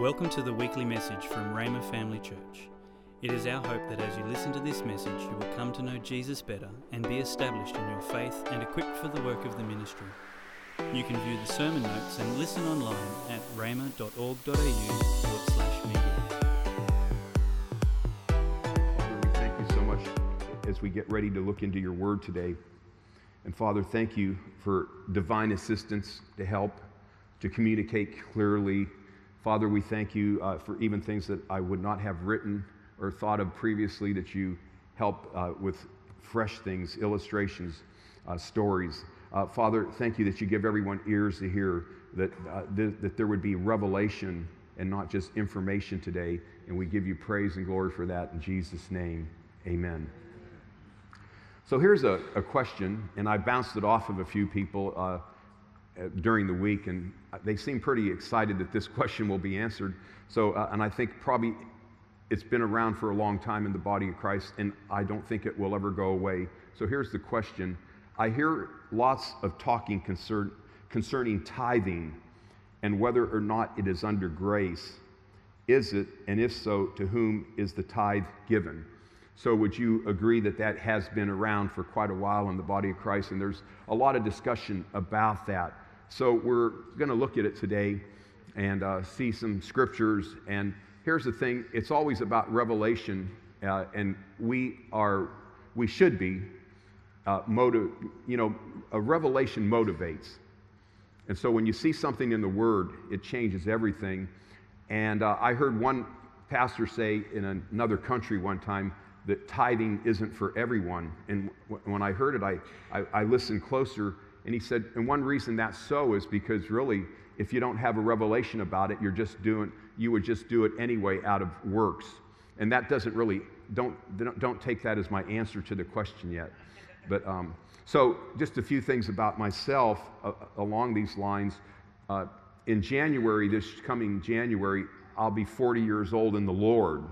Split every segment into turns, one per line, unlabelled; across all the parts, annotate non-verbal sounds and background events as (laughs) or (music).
Welcome to the weekly message from Rhema Family Church. It is our hope that as you listen to this message, you will come to know Jesus better and be established in your faith and equipped for the work of the ministry. You can view the sermon notes and listen online at forward slash media.
Father, we thank you so much as we get ready to look into your word today. And Father, thank you for divine assistance to help, to communicate clearly. Father, we thank you uh, for even things that I would not have written or thought of previously that you help uh, with fresh things, illustrations, uh, stories. Uh, Father, thank you that you give everyone ears to hear, that, uh, th- that there would be revelation and not just information today. And we give you praise and glory for that in Jesus' name. Amen. So here's a, a question, and I bounced it off of a few people uh, during the week, and they seem pretty excited that this (laughs) question will be answered. So, uh, and I think probably it's been around for a long time in the body of Christ, and I don't think it will ever go away. So here's the question I hear lots of talking concern, concerning tithing and whether or not it is under grace. Is it, and if so, to whom is the tithe given? So, would you agree that that has been around for quite a while in the body of Christ? And there's a lot of discussion about that. So, we're going to look at it today and uh, see some scriptures. And here's the thing it's always about revelation, uh, and we are, we should be, uh, motive, you know, a revelation motivates. And so, when you see something in the Word, it changes everything. And uh, I heard one pastor say in another country one time, that tithing isn't for everyone. And w- when I heard it, I, I, I, listened closer, and he said, and one reason that's so is because really, if you don't have a revelation about it, you're just doing, you would just do it anyway out of works. And that doesn't really, don't, don't, take that as my answer to the question yet. But um, so, just a few things about myself uh, along these lines. Uh, in January, this coming January, I'll be 40 years old in the Lord.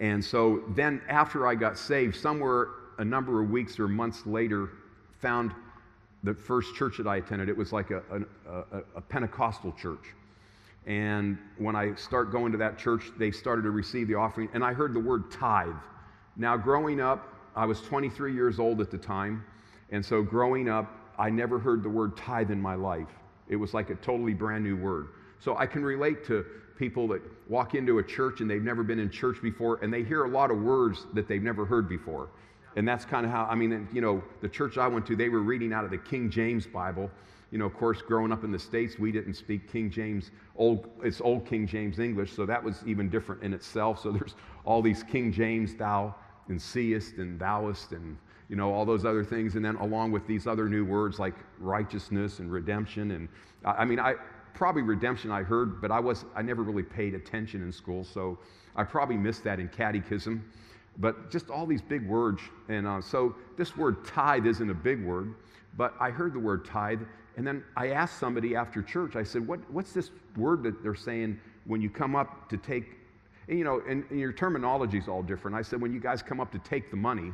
And so then, after I got saved, somewhere a number of weeks or months later, found the first church that I attended. It was like a, a, a, Pentecostal church. And when I start going to that church, they started to receive the offering, and I heard the word tithe. Now, growing up, I was 23 years old at the time, and so growing up, I never heard the word tithe in my life. It was like a totally brand new word. So I can relate to people that walk into a church and they've never been in church before and they hear a lot of words that they've never heard before. And that's kind of how, I mean, you know, the church I went to, they were reading out of the King James Bible. You know, of course, growing up in the States, we didn't speak King James, old, it's old King James English, so that was even different in itself. So there's all these King James, thou and seest and thouest and, you know, all those other things. And then along with these other new words like righteousness and redemption. And I mean, I, probably redemption I heard, but I, was, I never really paid attention in school, so I probably missed that in catechism. But just all these big words. And uh, so this word tithe isn't a big word, but I heard the word tithe, and then I asked somebody after church, I said, what, What's this word that they're saying when you come up to take, and, you know, and, and your terminology is all different. I said, When you guys come up to take the money,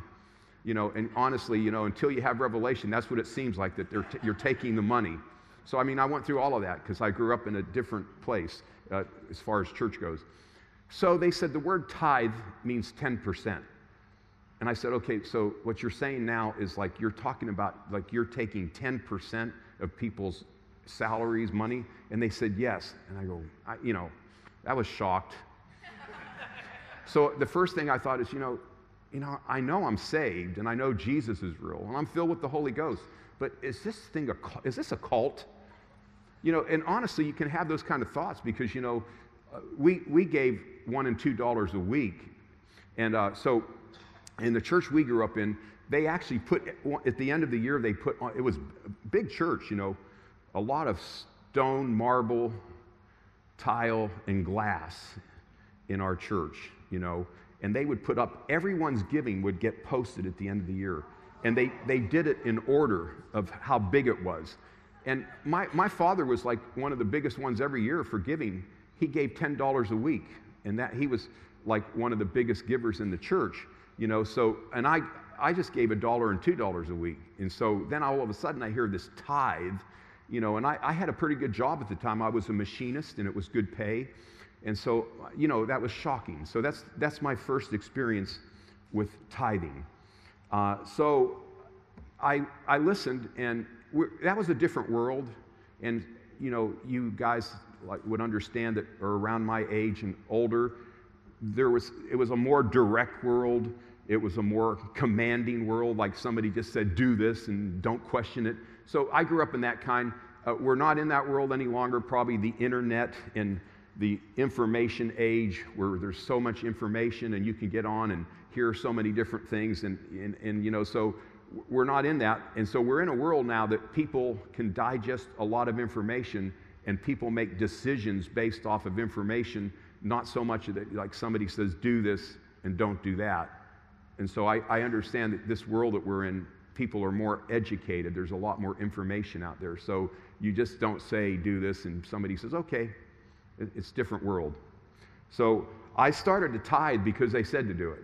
you know, and honestly, you know, until you have revelation, that's what it seems like that t- you're taking the money. So, I mean, I went through all of that because I grew up in a different place uh, as far as church goes. So they said the word tithe means 10%. And I said, okay, so what you're saying now is like you're talking about like you're taking 10% of people's salaries, money? And they said, yes. And I go, I, you know, I was shocked. so the first thing I thought is, you know, you know, I know I'm saved and I know Jesus is real and I'm filled with the Holy Ghost but is this thing a, is this a cult? You know, and honestly, you can have those kind of thoughts because, you know, we, we gave one and two dollars a week. And uh, so in the church we grew up in, they actually put, at the end of the year, they put on, it was a big church, you know, a lot of stone, marble, tile, and glass in our church, you know, and they would put up, everyone's giving would get posted at the end of the year and they, they did it in order of how big it was. And my, my father was like one of the biggest ones every year for giving. He gave $10 a week, and that he was like one of the biggest givers in the church, you know. So, and I, I just gave a dollar and two dollars a week. And so then all of a sudden I hear this tithe, you know, and I, I had a pretty good job at the time. I was a machinist and it was good pay. And so, you know, that was shocking. So that's, that's my first experience with tithing. Uh, so I, I listened, and that was a different world. And, you know, you guys like, would understand that are around my age and older. There was, it was a more direct world. It was a more commanding world, like somebody just said, do this and don't question it. So I grew up in that kind. Uh, we're not in that world any longer. Probably the internet and the information age where there's so much information and you can get on and hear so many different things. And, and, and you know, so we're not in that. And so we're in a world now that people can digest a lot of information and people make decisions based off of information, not so much that like somebody says, do this and don't do that. And so I, I understand that this world that we're in, people are more educated. There's a lot more information out there. So you just don't say, do this, and somebody says, okay, it's a different world. So I started to tithe because they said to do it,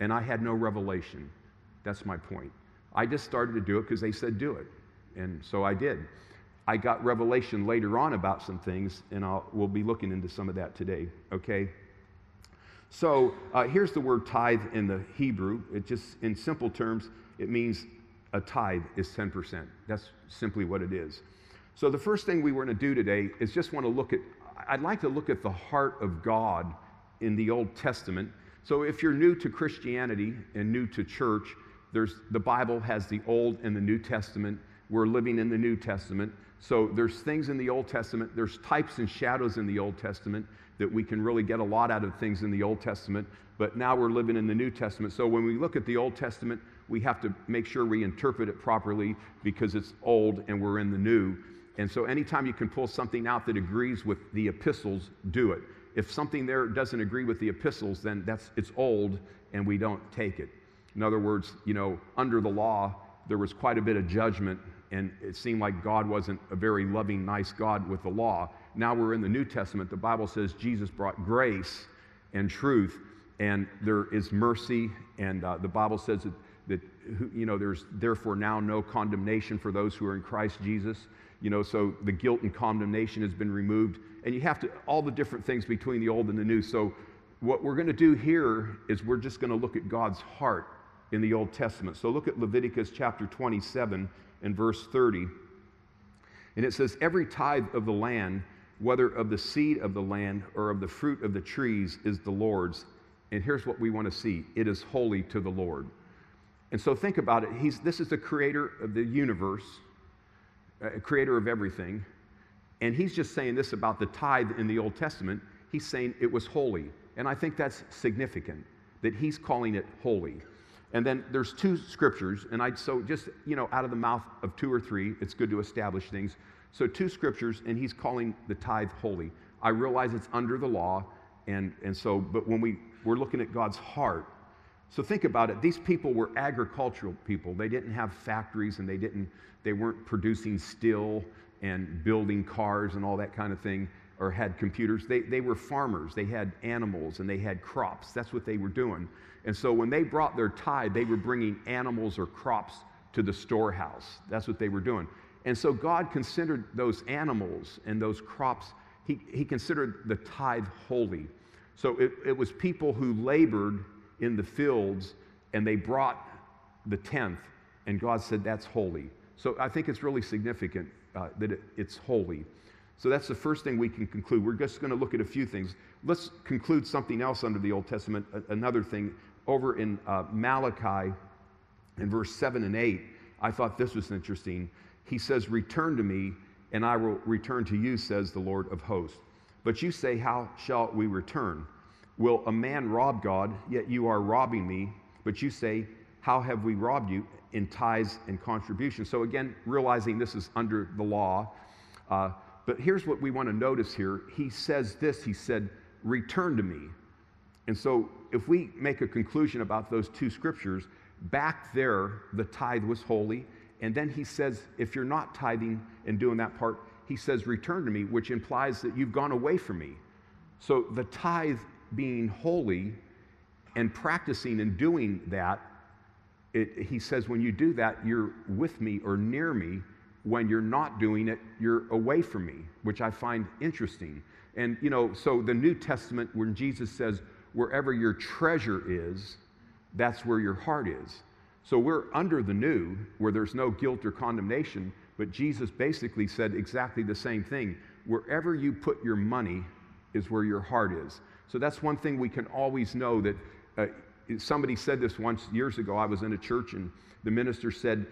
and I had no revelation. That's my point. I just started to do it because they said do it, and so I did. I got revelation later on about some things, and I'll, we'll be looking into some of that today, okay? So uh, here's the word tithe in the Hebrew. It just, in simple terms, it means a tithe is 10%. That's simply what it is. So the first thing we want to do today is just want to look at, I'd like to look at the heart of God in the Old Testament. So if you're new to Christianity and new to church, there's, the Bible has the Old and the New Testament. We're living in the New Testament. So there's things in the Old Testament, there's types and shadows in the Old Testament that we can really get a lot out of things in the Old Testament. But now we're living in the New Testament. So when we look at the Old Testament, we have to make sure we interpret it properly because it's old and we're in the new. And so anytime you can pull something out that agrees with the epistles, do it. If something there doesn't agree with the epistles, then that's it's old and we don't take it. In other words, you know, under the law, there was quite a bit of judgment, and it seemed like God wasn't a very loving, nice God with the law. Now we're in the New Testament. The Bible says Jesus brought grace and truth, and there is mercy, and uh, the Bible says that, that, you know, there's therefore now no condemnation for those who are in Christ Jesus. You know, so the guilt and condemnation has been removed, and you have to, all the different things between the old and the new. So, what we're going to do here is we're just going to look at God's heart in the Old Testament. So look at Leviticus chapter 27 and verse 30. And it says, Every tithe of the land, whether of the seed of the land or of the fruit of the trees, is the Lord's. And here's what we want to see it is holy to the Lord. And so think about it. He's, this is the creator of the universe, a creator of everything. And he's just saying this about the tithe in the Old Testament. He's saying it was holy. And I think that's significant that he's calling it holy. And then there's two scriptures, and I so just you know out of the mouth of two or three, it's good to establish things. So two scriptures, and he's calling the tithe holy. I realize it's under the law, and and so but when we we're looking at God's heart, so think about it. These people were agricultural people. They didn't have factories, and they didn't they weren't producing steel and building cars and all that kind of thing or had computers. They, they were farmers. They had animals and they had crops. That's what they were doing. And so when they brought their tithe, they were bringing animals or crops to the storehouse. That's what they were doing. And so God considered those animals and those crops, He, he considered the tithe holy. So it, it was people who labored in the fields and they brought the tenth, and God said, That's holy. So I think it's really significant uh, that it, it's holy. So that's the first thing we can conclude. We're just going to look at a few things. Let's conclude something else under the Old Testament, another thing. Over in uh, Malachi, in verse 7 and 8, I thought this was interesting. He says, Return to me, and I will return to you, says the Lord of hosts. But you say, How shall we return? Will a man rob God, yet you are robbing me? But you say, How have we robbed you? In tithes and contributions. So again, realizing this is under the law. Uh, but here's what we want to notice here. He says this He said, Return to me. And so, if we make a conclusion about those two scriptures, back there, the tithe was holy. And then he says, if you're not tithing and doing that part, he says, return to me, which implies that you've gone away from me. So the tithe being holy and practicing and doing that, it, he says, when you do that, you're with me or near me when you're not doing it, you're away from me, which I find interesting. And, you know, so the New Testament, when Jesus says, wherever your treasure is, that's where your heart is. So we're under the new, where there's no guilt or condemnation, but Jesus basically said exactly the same thing. Wherever you put your money is where your heart is. So that's one thing we can always know that uh, somebody said this once years ago. I was in a church and the minister said,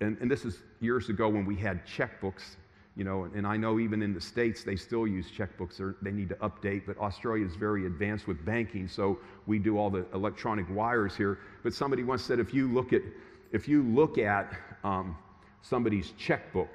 and, and this is years ago when we had checkbooks, you know, and I know even in the States they still use checkbooks or they need to update, but Australia is very advanced with banking, so we do all the electronic wires here. But somebody once said if you look at, if you look at um, somebody's checkbook,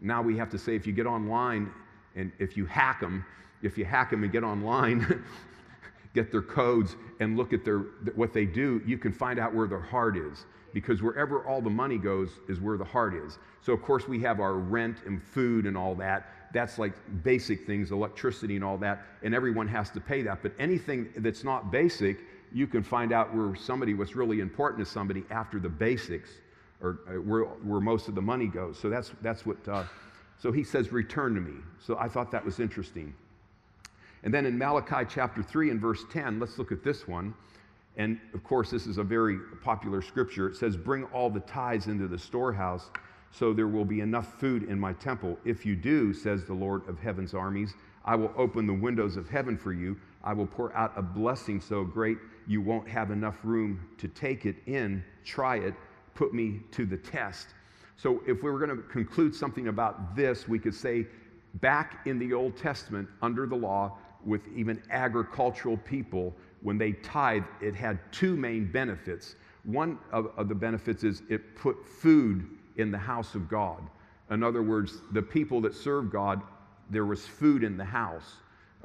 now we have to say if you get online and if you hack them, if you hack them and get online, (laughs) get their codes and look at their, what they do, you can find out where their heart is. Because wherever all the money goes is where the heart is. So, of course, we have our rent and food and all that. That's like basic things, electricity and all that, and everyone has to pay that. But anything that's not basic, you can find out where somebody, what's really important to somebody after the basics, or uh, where, where most of the money goes. So that's, that's what, uh, so he says, return to me. So I thought that was interesting. And then in Malachi chapter 3 and verse 10, let's look at this one. And of course, this is a very popular scripture. It says, Bring all the tithes into the storehouse, so there will be enough food in my temple. If you do, says the Lord of heaven's armies, I will open the windows of heaven for you. I will pour out a blessing so great you won't have enough room to take it in. Try it. Put me to the test. So, if we were going to conclude something about this, we could say back in the Old Testament, under the law, with even agricultural people, when they tithe, it had two main benefits. One of, of, the benefits is it put food in the house of God. In other words, the people that serve God, there was food in the house.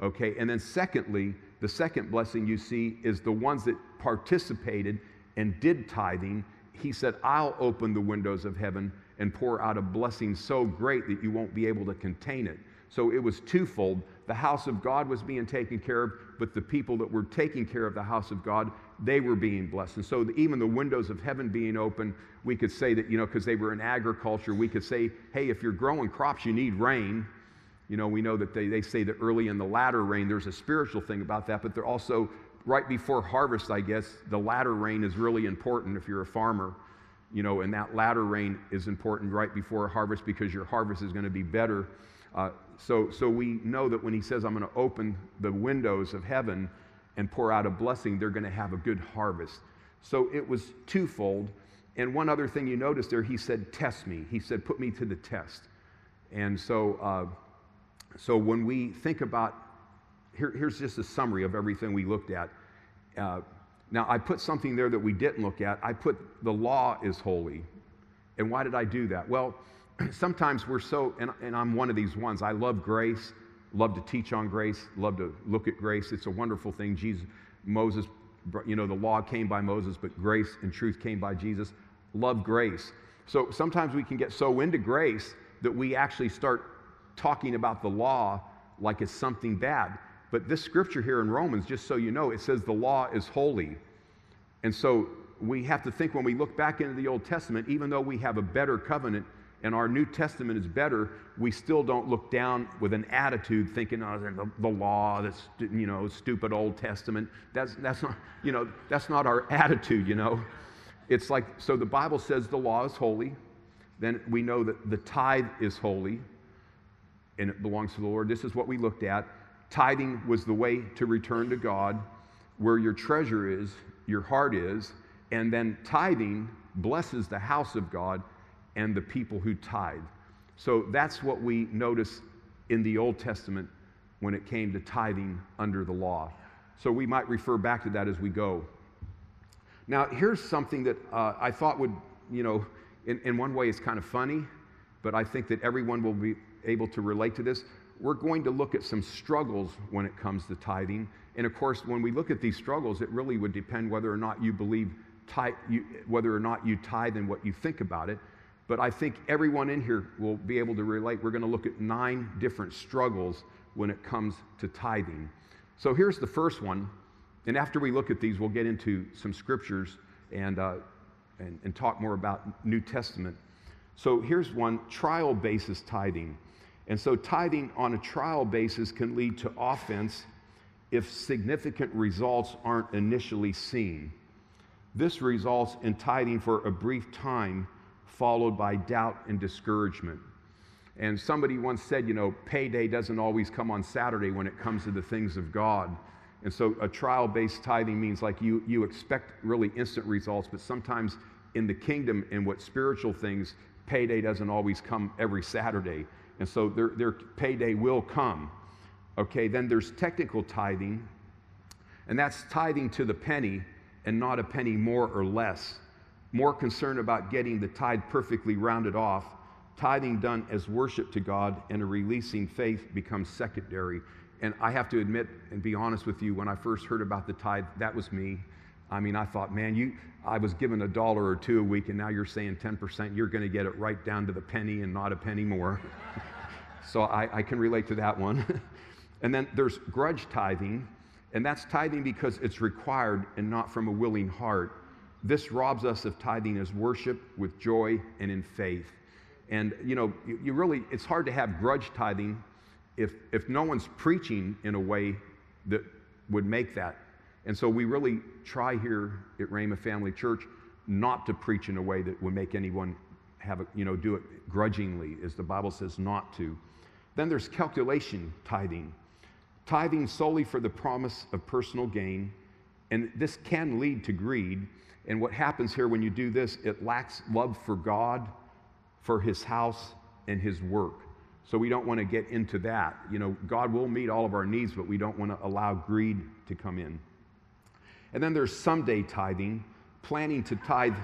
Okay, and then secondly, the second blessing you see is the ones that participated and did tithing. He said, I'll open the windows of heaven and pour out a blessing so great that you won't be able to contain it. So it was twofold. The house of God was being taken care of, but the people that were taking care of the house of God, they were being blessed. And so the, even the windows of heaven being open, we could say that, you know, because they were in agriculture, we could say, hey, if you're growing crops, you need rain. You know, we know that they, they say that early in the latter rain, there's a spiritual thing about that, but they're also right before harvest, I guess, the latter rain is really important if you're a farmer. You know, and that latter rain is important right before harvest because your harvest is going to be better. Uh, so, so we know that when he says, I'm going to open the windows of heaven and pour out a blessing, they're going to have a good harvest. So it was twofold. And one other thing you notice there, he said, Test me. He said, Put me to the test. And so, uh, so when we think about, here, here's just a summary of everything we looked at. Uh, now, I put something there that we didn't look at. I put the law is holy. And why did I do that? Well, sometimes we're so, and, and I'm one of these ones, I love grace, love to teach on grace, love to look at grace. It's a wonderful thing. Jesus, Moses, you know, the law came by Moses, but grace and truth came by Jesus. Love grace. So sometimes we can get so into grace that we actually start talking about the law like it's something bad. But this scripture here in Romans, just so you know, it says the law is holy. And so we have to think when we look back into the Old Testament, even though we have a better covenant and our New Testament is better, we still don't look down with an attitude thinking, oh, the, the law, that's, you know, stupid Old Testament. That's, that's, not, you know, that's not our attitude, you know. It's like, so the Bible says the law is holy. Then we know that the tithe is holy and it belongs to the Lord. This is what we looked at. Tithing was the way to return to God. Where your treasure is, your heart is. And then tithing blesses the house of God and the people who tithe. So that's what we notice in the Old Testament when it came to tithing under the law. So we might refer back to that as we go. Now, here's something that uh, I thought would, you know, in, in one way is kind of funny, but I think that everyone will be able to relate to this. We're going to look at some struggles when it comes to tithing. And of course, when we look at these struggles, it really would depend whether or not you believe, tithe, you, whether or not you tithe and what you think about it. But I think everyone in here will be able to relate. We're going to look at nine different struggles when it comes to tithing. So here's the first one. And after we look at these, we'll get into some scriptures and, uh, and, and talk more about New Testament. So here's one trial basis tithing. And so tithing on a trial basis can lead to offense if significant results aren't initially seen. This results in tithing for a brief time, followed by doubt and discouragement. And somebody once said, you know, payday doesn't always come on Saturday when it comes to the things of God. And so a trial based tithing means like you, you expect really instant results, but sometimes in the kingdom and what spiritual things, payday doesn't always come every Saturday. And so their, their payday will come. Okay, then there's technical tithing, and that's tithing to the penny and not a penny more or less. More concerned about getting the tithe perfectly rounded off. Tithing done as worship to God and a releasing faith becomes secondary. And I have to admit and be honest with you, when I first heard about the tithe, that was me. I mean, I thought, man, you, I was given a dollar or two a week, and now you're saying 10%. You're going to get it right down to the penny and not a penny more. (laughs) so I, I can relate to that one. (laughs) And then there's grudge tithing, and that's tithing because it's required and not from a willing heart. This robs us of tithing as worship with joy and in faith. And you know, you, you really, it's hard to have grudge tithing if, if no one's preaching in a way that would make that. And so we really try here at Rhema Family Church not to preach in a way that would make anyone have a, you know, do it grudgingly, as the Bible says not to. Then there's calculation tithing tithing solely for the promise of personal gain. And this can lead to greed. And what happens here when you do this, it lacks love for God, for his house, and his work. So we don't want to get into that. You know, God will meet all of our needs, but we don't want to allow greed to come in. And then there's someday tithing, planning to tithe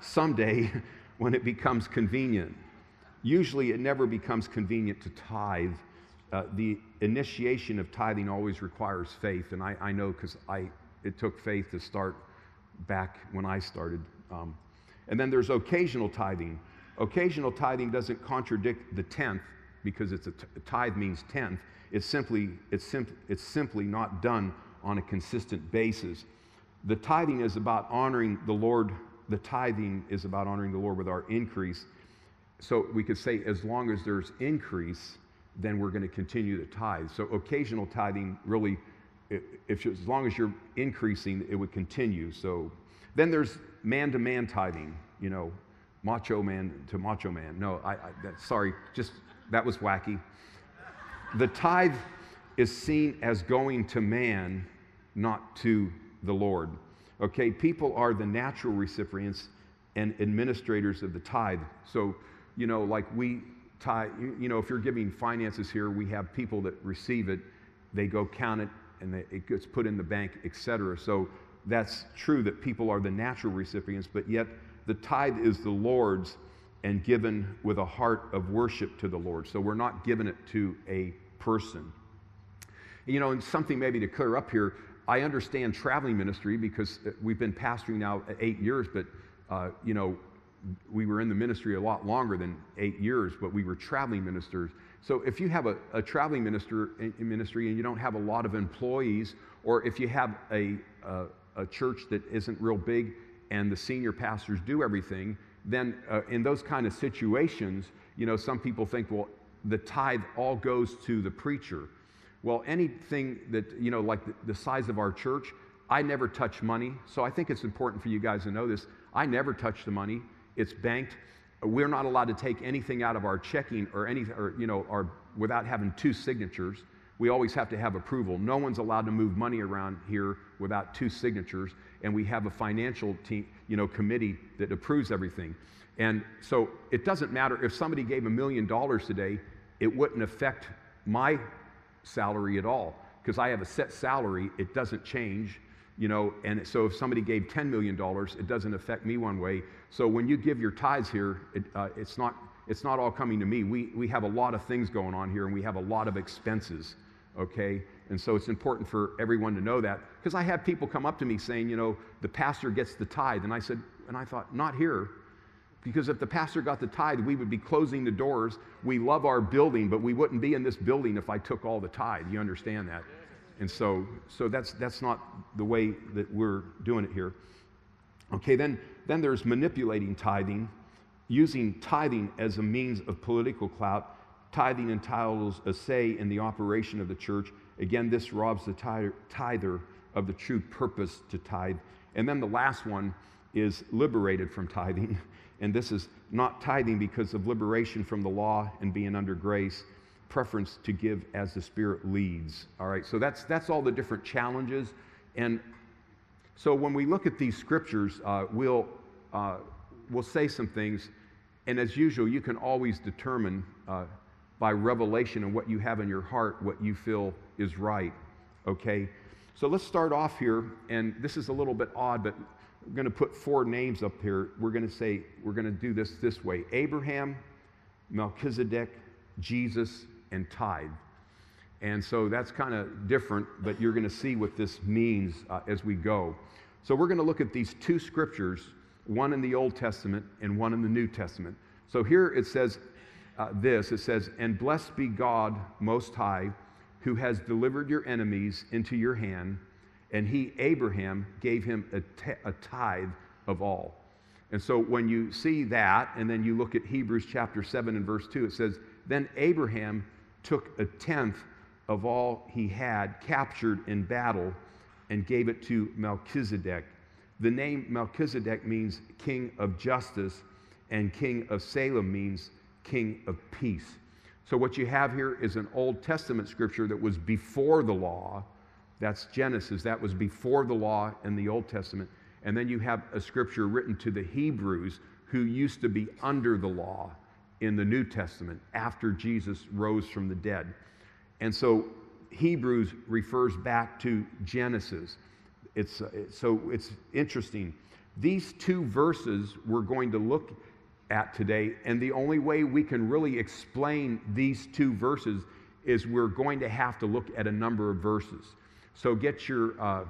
someday (laughs) when it becomes convenient. Usually it never becomes convenient to tithe uh, the initiation of tithing always requires faith, and I, I know because I it took faith to start back when I started. Um, and then there's occasional tithing. Occasional tithing doesn't contradict the tenth because it's a, t- tithe means tenth. It's simply it's, sim- it's simply not done on a consistent basis. The tithing is about honoring the Lord. The tithing is about honoring the Lord with our increase. So we could say, as long as there's increase, then we're going to continue to tithe. So occasional tithing really, if as long as you're increasing, it would continue. So then there's man-to-man tithing. You know, macho man to macho man. No, I, I that, sorry, just that was wacky. The tithe is seen as going to man, not to the Lord. Okay, people are the natural recipients and administrators of the tithe. So, you know, like we tithe, you know, if you're giving finances here, we have people that receive it, they go count it, and it gets put in the bank, etc. So that's true that people are the natural recipients, but yet the tithe is the Lord's and given with a heart of worship to the Lord. So we're not giving it to a person. You know, and something maybe to clear up here, I understand traveling ministry because we've been pastoring now eight years, but, uh, you know, we were in the ministry a lot longer than eight years, but we were traveling ministers. So if you have a, a traveling minister in, in ministry and you don't have a lot of employees, or if you have a, a, a church that isn't real big and the senior pastors do everything, then uh, in those kind of situations, you know, some people think, well, the tithe all goes to the preacher. Well, anything that, you know, like the, the size of our church, I never touch money. So I think it's important for you guys to know this. I never touch the money it's banked. We're not allowed to take anything out of our checking or any, or, you know, our, without having two signatures. We always have to have approval. No one's allowed to move money around here without two signatures, and we have a financial team, you know, committee that approves everything. And so it doesn't matter if somebody gave a million dollars today, it wouldn't affect my salary at all because I have a set salary. It doesn't change you know, and so if somebody gave $10 million, it doesn't affect me one way. So when you give your tithes here, it, uh, it's, not, it's not all coming to me. We, we have a lot of things going on here and we have a lot of expenses, okay? And so it's important for everyone to know that. Because I have people come up to me saying, you know, the pastor gets the tithe. And I said, and I thought, not here. Because if the pastor got the tithe, we would be closing the doors. We love our building, but we wouldn't be in this building if I took all the tithe. You understand that? And so, so that's, that's not the way that we're doing it here. Okay, then, then there's manipulating tithing. using tithing as a means of political clout. Tithing entitles a say in the operation of the church. Again, this robs the tither of the true purpose to tithe. And then the last one is liberated from tithing. (laughs) And this is not tithing because of liberation from the law and being under grace, preference to give as the Spirit leads. All right, so that's, that's all the different challenges. And so when we look at these scriptures, uh, we'll, uh, we'll say some things. And as usual, you can always determine uh, by revelation and what you have in your heart what you feel is right. Okay? So let's start off here. And this is a little bit odd, but we're going to put four names up here. We're going to say, we're going to do this this way Abraham, Melchizedek, Jesus, and tithe. And so that's kind of different, but you're going to see what this means uh, as we go. So we're going to look at these two scriptures, one in the Old Testament and one in the New Testament. So here it says uh, this it says, And blessed be God Most High, who has delivered your enemies into your hand and he, Abraham, gave him a, t- a tithe of all. And so when you see that, and then you look at Hebrews chapter 7 and verse 2, it says, Then Abraham took a tenth of all he had captured in battle and gave it to Melchizedek. The name Melchizedek means king of justice, and king of Salem means king of peace. So, what you have here is an Old Testament scripture that was before the law that's Genesis. That was before the law in the Old Testament. And then you have a scripture written to the Hebrews who used to be under the law in the New Testament after Jesus rose from the dead. And so Hebrews refers back to Genesis. It's, uh, so it's interesting. These two verses we're going to look at today, and the only way we can really explain these two verses is we're going to have to look at a number of verses. So get your, uh,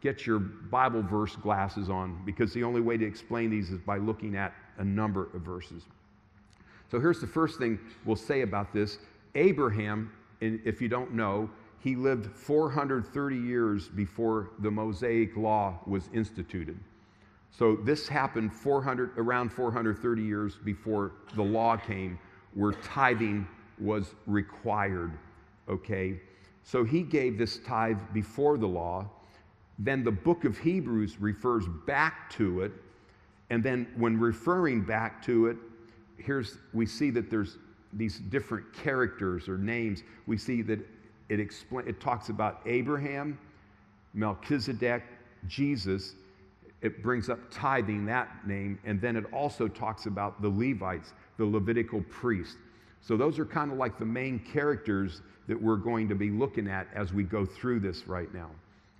get your Bible verse glasses on because the only way to explain these is by looking at a number of verses. So here's the first thing we'll say about this Abraham, if you don't know, he lived 430 years before the Mosaic law was instituted. So this happened 400, around 430 years before the law came, where tithing was required. Okay? So he gave this tithe before the law. Then the book of Hebrews refers back to it. And then when referring back to it, here's we see that there's these different characters or names. We see that it explain, it talks about Abraham, Melchizedek, Jesus. It brings up tithing, that name, and then it also talks about the Levites, the Levitical priest. So those are kind of like the main characters that we're going to be looking at as we go through this right now.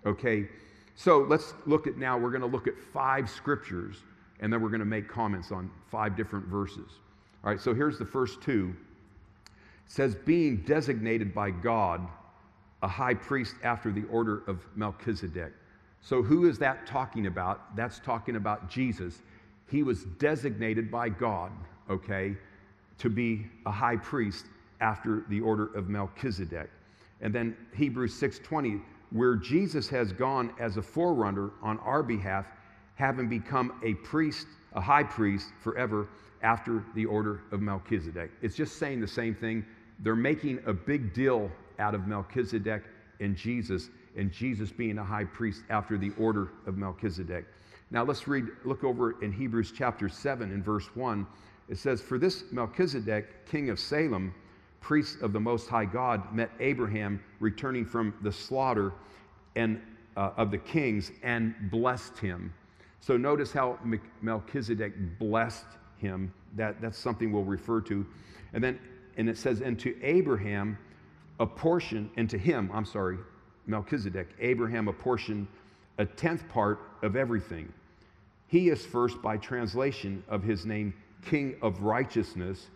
Okay, so let's look at now, we're going to look at five scriptures and then we're going to make comments on five different verses. All right, so here's the first two. It says, being designated by God a high priest after the order of Melchizedek. So, who is that talking about? That's talking about Jesus. He was designated by God, okay, to be a high priest after the order of Melchizedek. And then Hebrews 6:20 where Jesus has gone as a forerunner on our behalf having become a priest, a high priest forever after the order of Melchizedek. It's just saying the same thing. They're making a big deal out of Melchizedek and Jesus and Jesus being a high priest after the order of Melchizedek. Now let's read look over in Hebrews chapter 7 in verse 1. It says for this Melchizedek king of Salem priest of the Most High God met Abraham returning from the slaughter and, uh, of the kings and blessed him. So notice how Melchizedek blessed him. That, that's something we'll refer to. And then, and it says, and to Abraham a portion, and to him, I'm sorry, Melchizedek, Abraham a portion, a tenth part of everything. He is first by translation of his name, King of Righteousness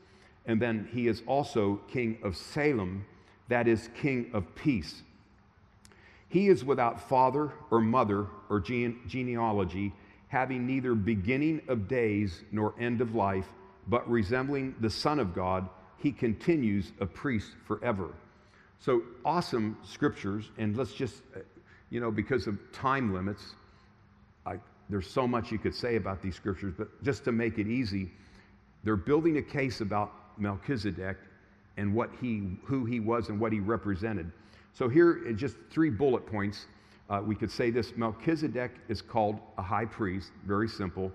and then he is also king of Salem, that is, king of peace. He is without father or mother or gene- genealogy, having neither beginning of days nor end of life, but resembling the Son of God, he continues a priest forever. So awesome scriptures, and let's just, uh, you know, because of time limits, I, there's so much you could say about these scriptures, but just to make it easy, They're building a case about Melchizedek and what he, who he was and what he represented. So here, just three bullet points, uh, we could say this Melchizedek is called a high priest, very simple.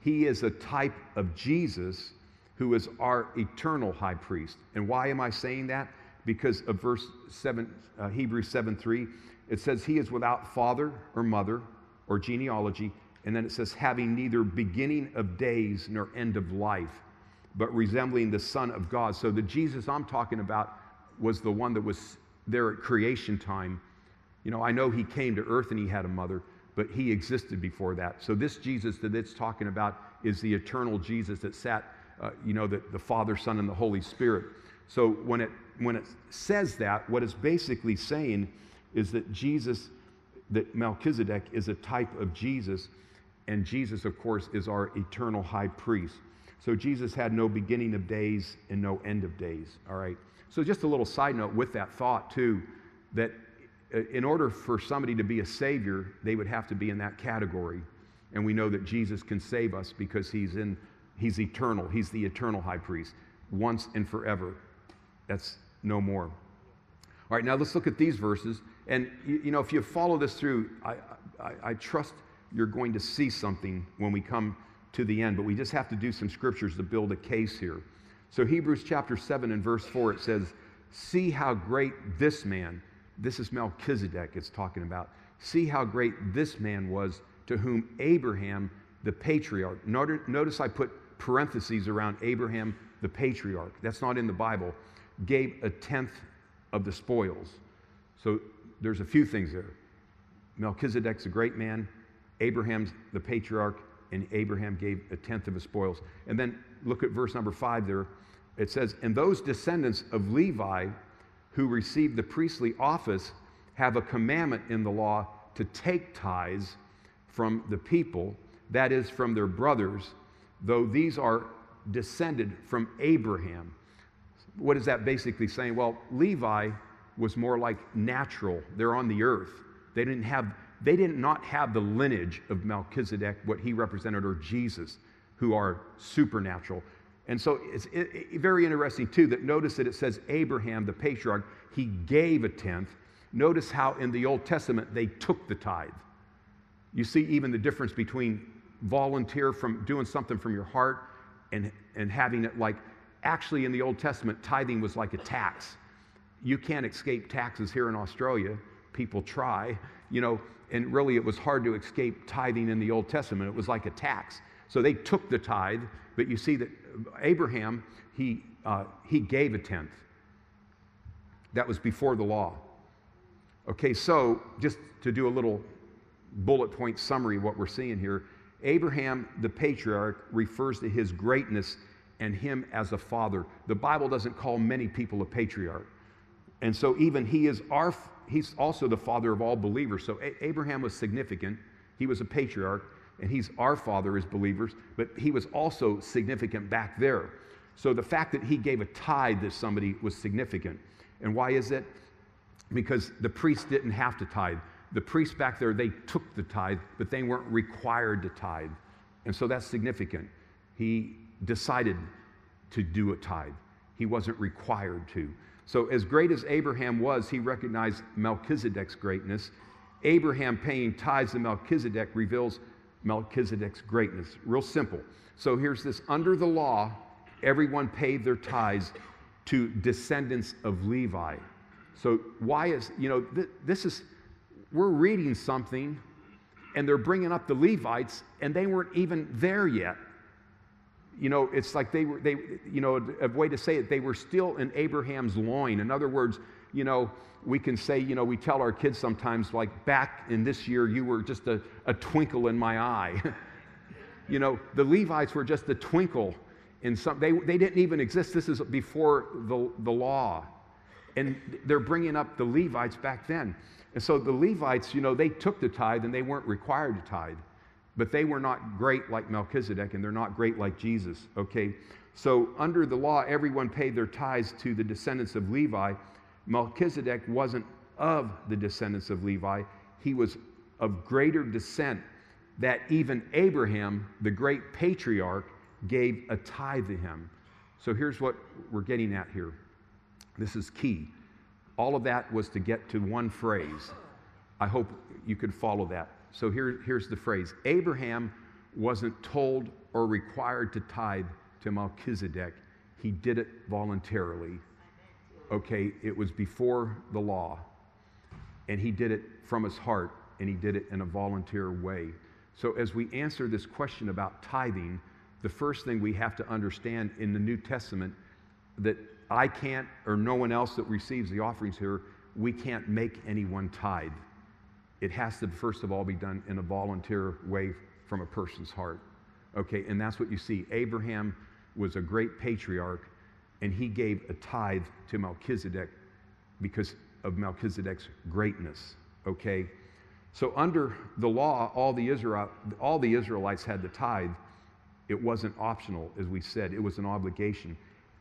He is a type of Jesus who is our eternal high priest. And why am I saying that? Because of verse 7, uh, Hebrews 7 3, it says, He is without father or mother or genealogy. And then it says, having neither beginning of days nor end of life, but resembling the Son of God. So the Jesus I'm talking about was the one that was there at creation time. You know, I know he came to earth and he had a mother, but he existed before that. So this Jesus that it's talking about is the eternal Jesus that sat, uh, you know, the, the Father, Son, and the Holy Spirit. So when it when it says that, what it's basically saying is that Jesus, that Melchizedek is a type of Jesus, and Jesus, of course, is our eternal high priest. So Jesus had no beginning of days and no end of days. All right. So just a little side note with that thought too, that Uh, in order for somebody to be a savior, they would have to be in that category. And we know that Jesus can save us because he's in he's eternal. He's the eternal high priest, once and forever. That's no more. All right, now let's look at these verses. And you, you know, if you follow this through, I, I, I trust you're going to see something when we come to the end, but we just have to do some scriptures to build a case here. So, Hebrews chapter 7 and verse 4, it says, See how great this man, this is Melchizedek it's talking about, see how great this man was to whom Abraham, the patriarch, notice I put parentheses around Abraham, the patriarch, that's not in the Bible, gave a tenth of the spoils. So, there's a few things there. Melchizedek's a great man, Abraham's the patriarch, and Abraham gave a tenth of his spoils. And then look at verse number five there. It says, And those descendants of Levi who received the priestly office have a commandment in the law to take tithes from the people, that is, from their brothers, though these are descended from Abraham. What is that basically saying? Well, Levi was more like natural. They're on the earth. They didn't have they did not have the lineage of Melchizedek, what he represented, or Jesus, who are supernatural. And so it's it, it, very interesting, too, that notice that it says Abraham, the patriarch, he gave a tenth. Notice how in the Old Testament they took the tithe. You see even the difference between volunteer from doing something from your heart and, and having it like, actually in the Old Testament, tithing was like a tax. You can't escape taxes here in Australia. People try, you know, and really it was hard to escape tithing in the Old Testament. It was like a tax. So they took the tithe, but you see that Abraham, he, uh, he gave a tenth. That was before the law. Okay, so just to do a little bullet point summary of what we're seeing here, Abraham, the patriarch, refers to his greatness and him as a father. The Bible doesn't call many people a patriarch. And so even he is our he's also the father of all believers. So Abraham was significant. He was a patriarch, and he's our father as believers, but he was also significant back there. So the fact that he gave a tithe to somebody was significant. And why is it? Because the priest didn't have to tithe. The priests back there, they took the tithe, but they weren't required to tithe. And so that's significant. He decided to do a tithe, he wasn't required to. So, as great as Abraham was, he recognized Melchizedek's greatness. Abraham paying tithes to Melchizedek reveals Melchizedek's greatness. Real simple. So, here's this under the law, everyone paid their tithes to descendants of Levi. So, why is, you know, th- this is, we're reading something and they're bringing up the Levites and they weren't even there yet you know, it's like they were, they, you know, a way to say it, they were still in Abraham's loin. In other words, you know, we can say, you know, we tell our kids sometimes, like, back in this year, you were just a, a twinkle in my eye. (laughs) you know, the Levites were just a twinkle in some, they, they didn't even exist. This is before the, the law. And they're bringing up the Levites back then. And so the Levites, you know, they took the tithe and they weren't required to tithe. But they were not great like Melchizedek, and they're not great like Jesus, okay? So, under the law, everyone paid their tithes to the descendants of Levi. Melchizedek wasn't of the descendants of Levi, he was of greater descent that even Abraham, the great patriarch, gave a tithe to him. So here's what we're getting at here. This is key. All of that was to get to one phrase. I hope you could follow that. So here, here's the phrase Abraham wasn't told or required to tithe to Melchizedek, he did it voluntarily. Okay, it was before the law, and he did it from his heart, and he did it in a volunteer way. So, as we answer this question about tithing, the first thing we have to understand in the New Testament that I can't, or no one else that receives the offerings here, we can't make anyone tithe. It has to, first of all, be done in a volunteer way from a person's heart. Okay, and that's what you see. Abraham was a great patriarch, and he gave a tithe to Melchizedek because of Melchizedek's greatness. Okay, so under the law, all the, Israel, all the Israelites had the tithe. It wasn't optional, as we said, it was an obligation.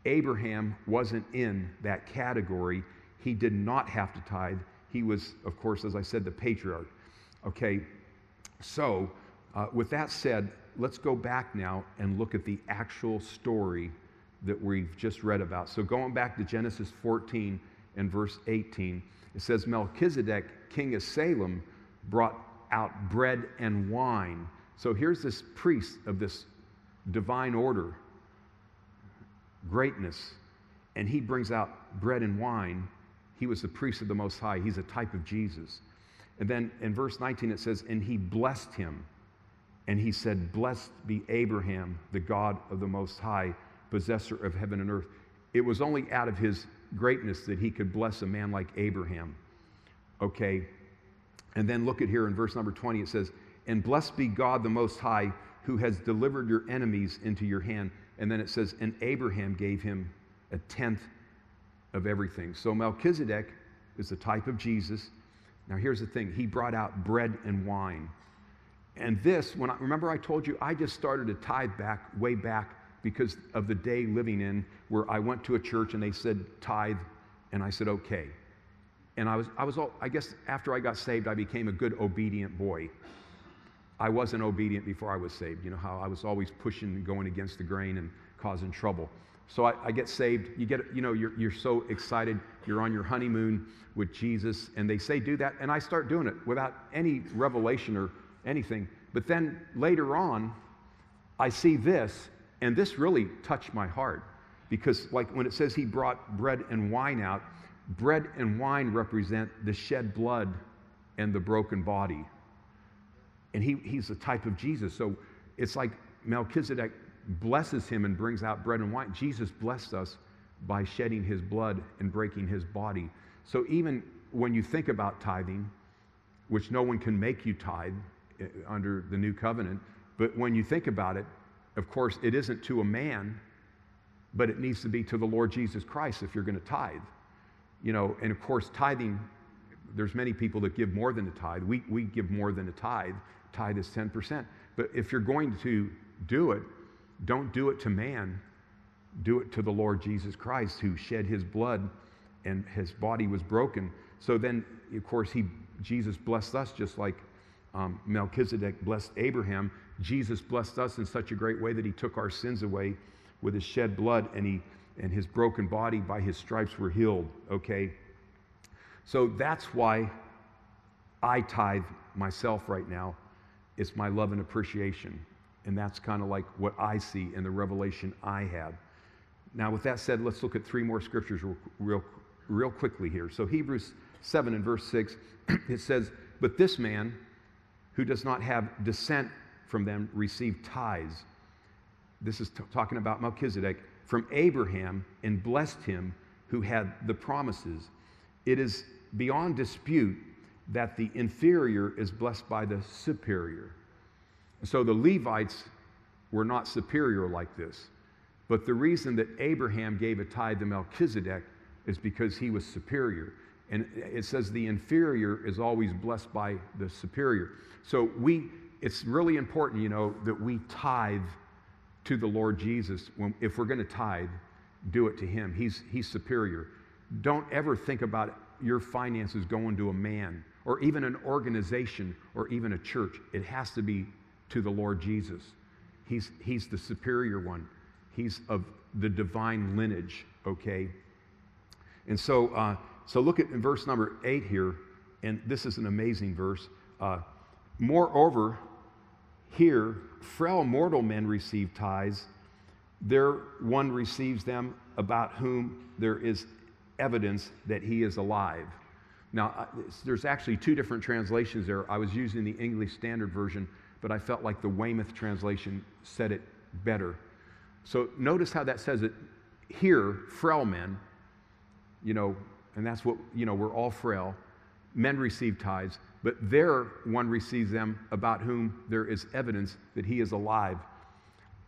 Abraham wasn't in that category. He did not have to tithe. He was, of course, as I said, the patriarch. Okay, so uh, with that said, let's go back now and look at the actual story that we've just read about. So, going back to Genesis 14 and verse 18, it says Melchizedek, king of Salem, brought out bread and wine. So, here's this priest of this divine order, greatness, and he brings out bread and wine. He was the priest of the Most High, he's a type of Jesus. And then in verse 19 it says, And he blessed him. And he said, Blessed be Abraham, the God of the Most High, possessor of heaven and earth. It was only out of his greatness that he could bless a man like Abraham. Okay. And then look at here in verse number 20, it says, And blessed be God the Most High, who has delivered your enemies into your hand. And then it says, And Abraham gave him a tenth of everything. So Melchizedek is the type of Jesus. Now here's the thing he brought out bread and wine. And this, when I remember I told you I just started a tithe back way back because of the day living in where I went to a church and they said tithe, and I said okay. And I was, I was, all, I guess after I got saved, I became a good obedient boy. I wasn't obedient before I was saved. You know how I was always pushing and going against the grain and causing trouble. So I, I, get saved. You get, you know, you're, you're so excited. You're on your honeymoon with Jesus, and they say do that, and I start doing it without any revelation or anything. But then later on, I see this, and this really touched my heart because, like when it says he brought bread and wine out, bread and wine represent the shed blood and the broken body. And he, he's the type of Jesus. So it's like Melchizedek blesses him and brings out bread and wine. Jesus blessed us by shedding his blood and breaking his body. So even when you think about tithing, which no one can make you tithe, uh, under the new covenant. But when you think about it, of course, it isn't to a man, but it needs to be to the Lord Jesus Christ if you're going to tithe. You know, and of course, tithing, there's many people that give more than a tithe. We, we give more than a tithe. Tithe is 10%. But if you're going to do it, don't do it to man. Do it to the Lord Jesus Christ who shed his blood and his body was broken. So then, of course, he, Jesus blessed us just like um, Melchizedek blessed Abraham, Jesus blessed us in such a great way that he took our sins away with his shed blood and he and his broken body by his stripes were healed, okay? So that's why I tithe myself right now. It's my love and appreciation. And that's kind of like what I see in the revelation I have. Now, with that said, let's look at three more scriptures real, real, real quickly here. So, Hebrews 7 and verse 6, (clears throat) it says, But this man, who does not have descent from them received tithes. This is t- talking about Melchizedek from Abraham and blessed him who had the promises. It is beyond dispute that the inferior is blessed by the superior. So the Levites were not superior like this. But the reason that Abraham gave a tithe to Melchizedek is because he was superior. And it says the inferior is always blessed by the superior. So we, it's really important, you know, that we tithe to the Lord Jesus. When, if we're going to tithe, do it to Him. He's, he's superior. Don't ever think about your finances going to a man or even an organization or even a church. It has to be to the Lord Jesus. He's, he's the superior one. He's of the divine lineage, okay? And so, uh, so look at verse number eight here, and this is an amazing verse. Uh, Moreover, here, frail mortal men receive tithes. There one receives them about whom there is evidence that he is alive. Now, there's actually two different translations there. I was using the English Standard Version, but I felt like the Weymouth translation said it better. So notice how that says it here, frail men, you know, and that's what, you know, we're all frail. Men receive tithes, but there one receives them about whom there is evidence that he is alive.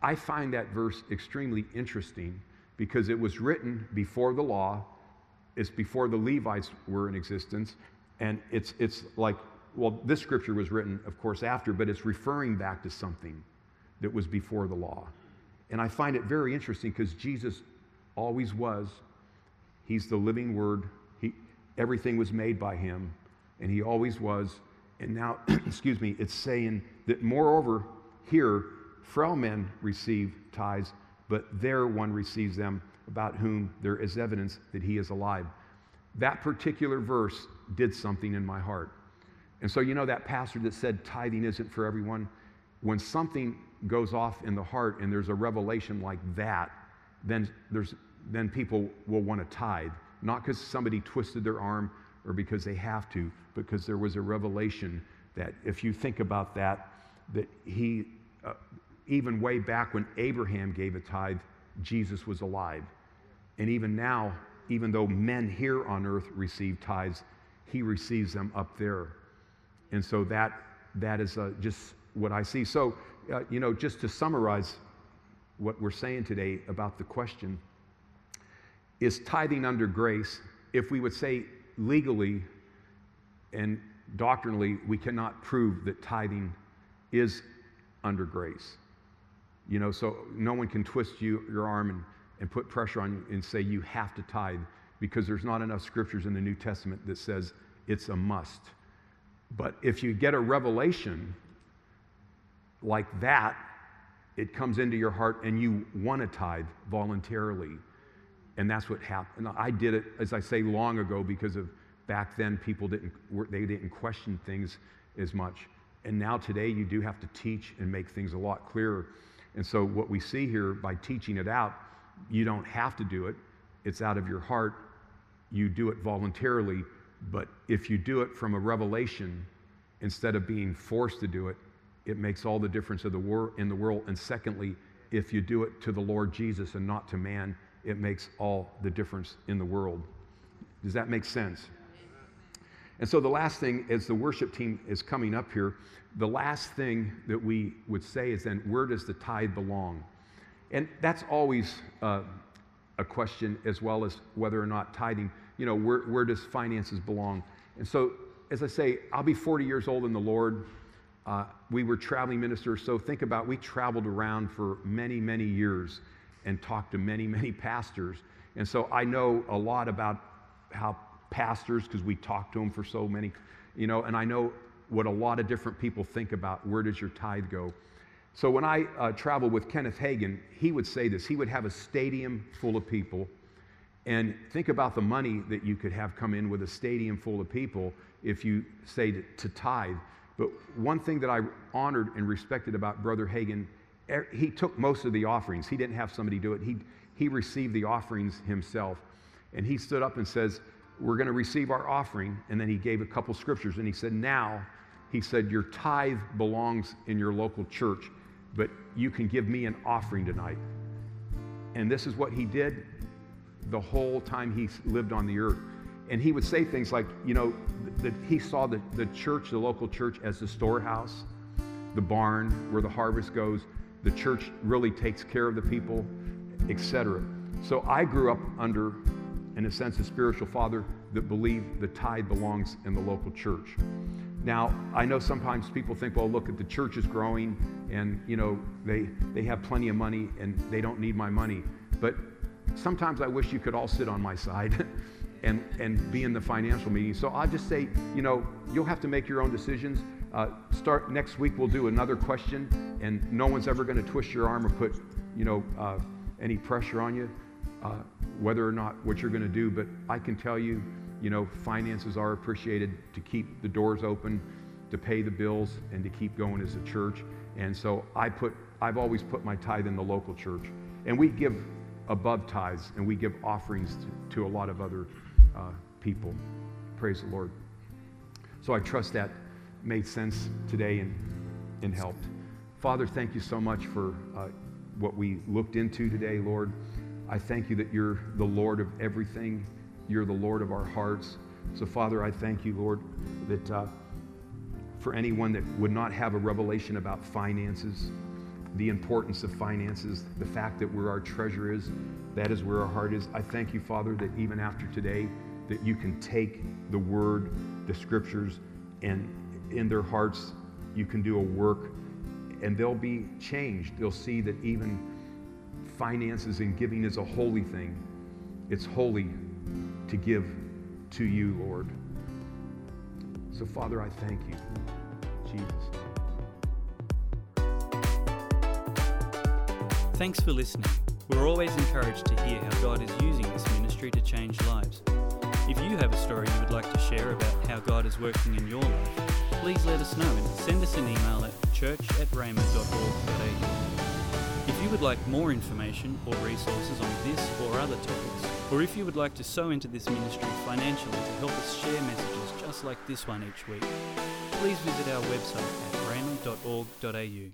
I find that verse extremely interesting because it was written before the law, it's before the Levites were in existence, and it's, it's like, well, this scripture was written, of course, after, but it's referring back to something that was before the law. And I find it very interesting because Jesus always was. He's the living word. He, everything was made by him, and he always was. And now, (clears throat) excuse me, it's saying that moreover, here, frail men receive tithes, but there one receives them about whom there is evidence that he is alive. That particular verse did something in my heart. And so, you know, that pastor that said tithing isn't for everyone, when something goes off in the heart and there's a revelation like that, then, there's, then people will want to tithe. Not because somebody twisted their arm or because they have to, because there was a revelation that if you think about that, that he, uh, even way back when Abraham gave a tithe, Jesus was alive. And even now, even though men here on earth receive tithes, he receives them up there. And so that, that is uh, just what I see. So, uh, you know, just to summarize what we're saying today about the question is tithing under grace, if we would say legally and doctrinally, we cannot prove that tithing is under grace. You know, so no one can twist you, your arm and and put pressure on you and say you have to tithe because there's not enough scriptures in the New Testament that says it's a must. But if you get a revelation like that, it comes into your heart and you want to tithe voluntarily. And that's what happened. I did it, as I say, long ago because of back then people didn't, they didn't question things as much. And now today you do have to teach and make things a lot clearer. And so what we see here by teaching it out you don't have to do it, it's out of your heart. You do it voluntarily. But if you do it from a revelation instead of being forced to do it, it makes all the difference of the wor- in the world. And secondly, if you do it to the Lord Jesus and not to man, it makes all the difference in the world. Does that make sense? And so the last thing, as the worship team is coming up here, the last thing that we would say is then, where does the tithe belong? And that's always uh, a question, as well as whether or not tithing, you know, where, where does finances belong? And so, as I say, I'll be 40 years old in the Lord. Uh, we were traveling ministers, so think about we traveled around for many, many years and talked to many, many pastors. And so I know a lot about how pastors, because we talked to them for so many, you know, and I know what a lot of different people think about where does your tithe go. So when I uh, traveled with Kenneth Hagin, he would say this. He would have a stadium full of people. And think about the money that you could have come in with a stadium full of people if you say to, to tithe. But one thing that I honored and respected about Brother Hagin, er, Er, he took most of the offerings. He didn't have somebody do it. He, he received the offerings himself. And he stood up and says, We're going to receive our offering. And then he gave a couple scriptures. And he said, Now, he said, Your tithe belongs in your local church but you can give me an offering tonight. And this is what he did the whole time he lived on the earth. And he would say things like, you know, that he saw the, the church, the local church, as the storehouse, the barn where the harvest goes. The church really takes care of the people, etc. So I grew up under, in a sense, a spiritual father that believed the tithe belongs in the local church. Now, I know sometimes people think, well, look, at the church is growing and, you know, they, they have plenty of money and they don't need my money. But sometimes I wish you could all sit on my side (laughs) and, and be in the financial meeting. So I'll just say, you know, you'll have to make your own decisions. Uh, start next week, we'll do another question, and no one's ever going to twist your arm or put, you know, uh, any pressure on you, uh, whether or not what you're going to do. But I can tell you, you know, finances are appreciated to keep the doors open, to pay the bills, and to keep going as a church. And so I put, I've always put my tithe in the local church, and we give above tithes, and we give offerings to, to a lot of other uh, people. Praise the Lord. So I trust that made sense today and, and helped. Father, thank you so much for uh, what we looked into today, Lord. I thank you that you're the Lord of everything. You're the Lord of our hearts. So, Father, I thank you, Lord, that uh, for anyone that would not have a revelation about finances, the importance of finances, the fact that where our treasure is, that is where our heart is. I thank you, Father, that even after today, that you can take the word, the scriptures, and in their hearts, you can do a work and they'll be changed. They'll see that even finances and giving is a holy thing. It's holy to give to you, Lord. So, Father, I thank you. Jesus.
Thanks for listening. We're always encouraged to hear how God is using this ministry to change lives. If you have a story you would like to share about how God is working in your life, please let us know and send us an email at church at If you would like more information or resources on this or other topics, or if you would like to sow into this ministry financially to help us share messages just like this one each week, please visit our website at rhema.org.au.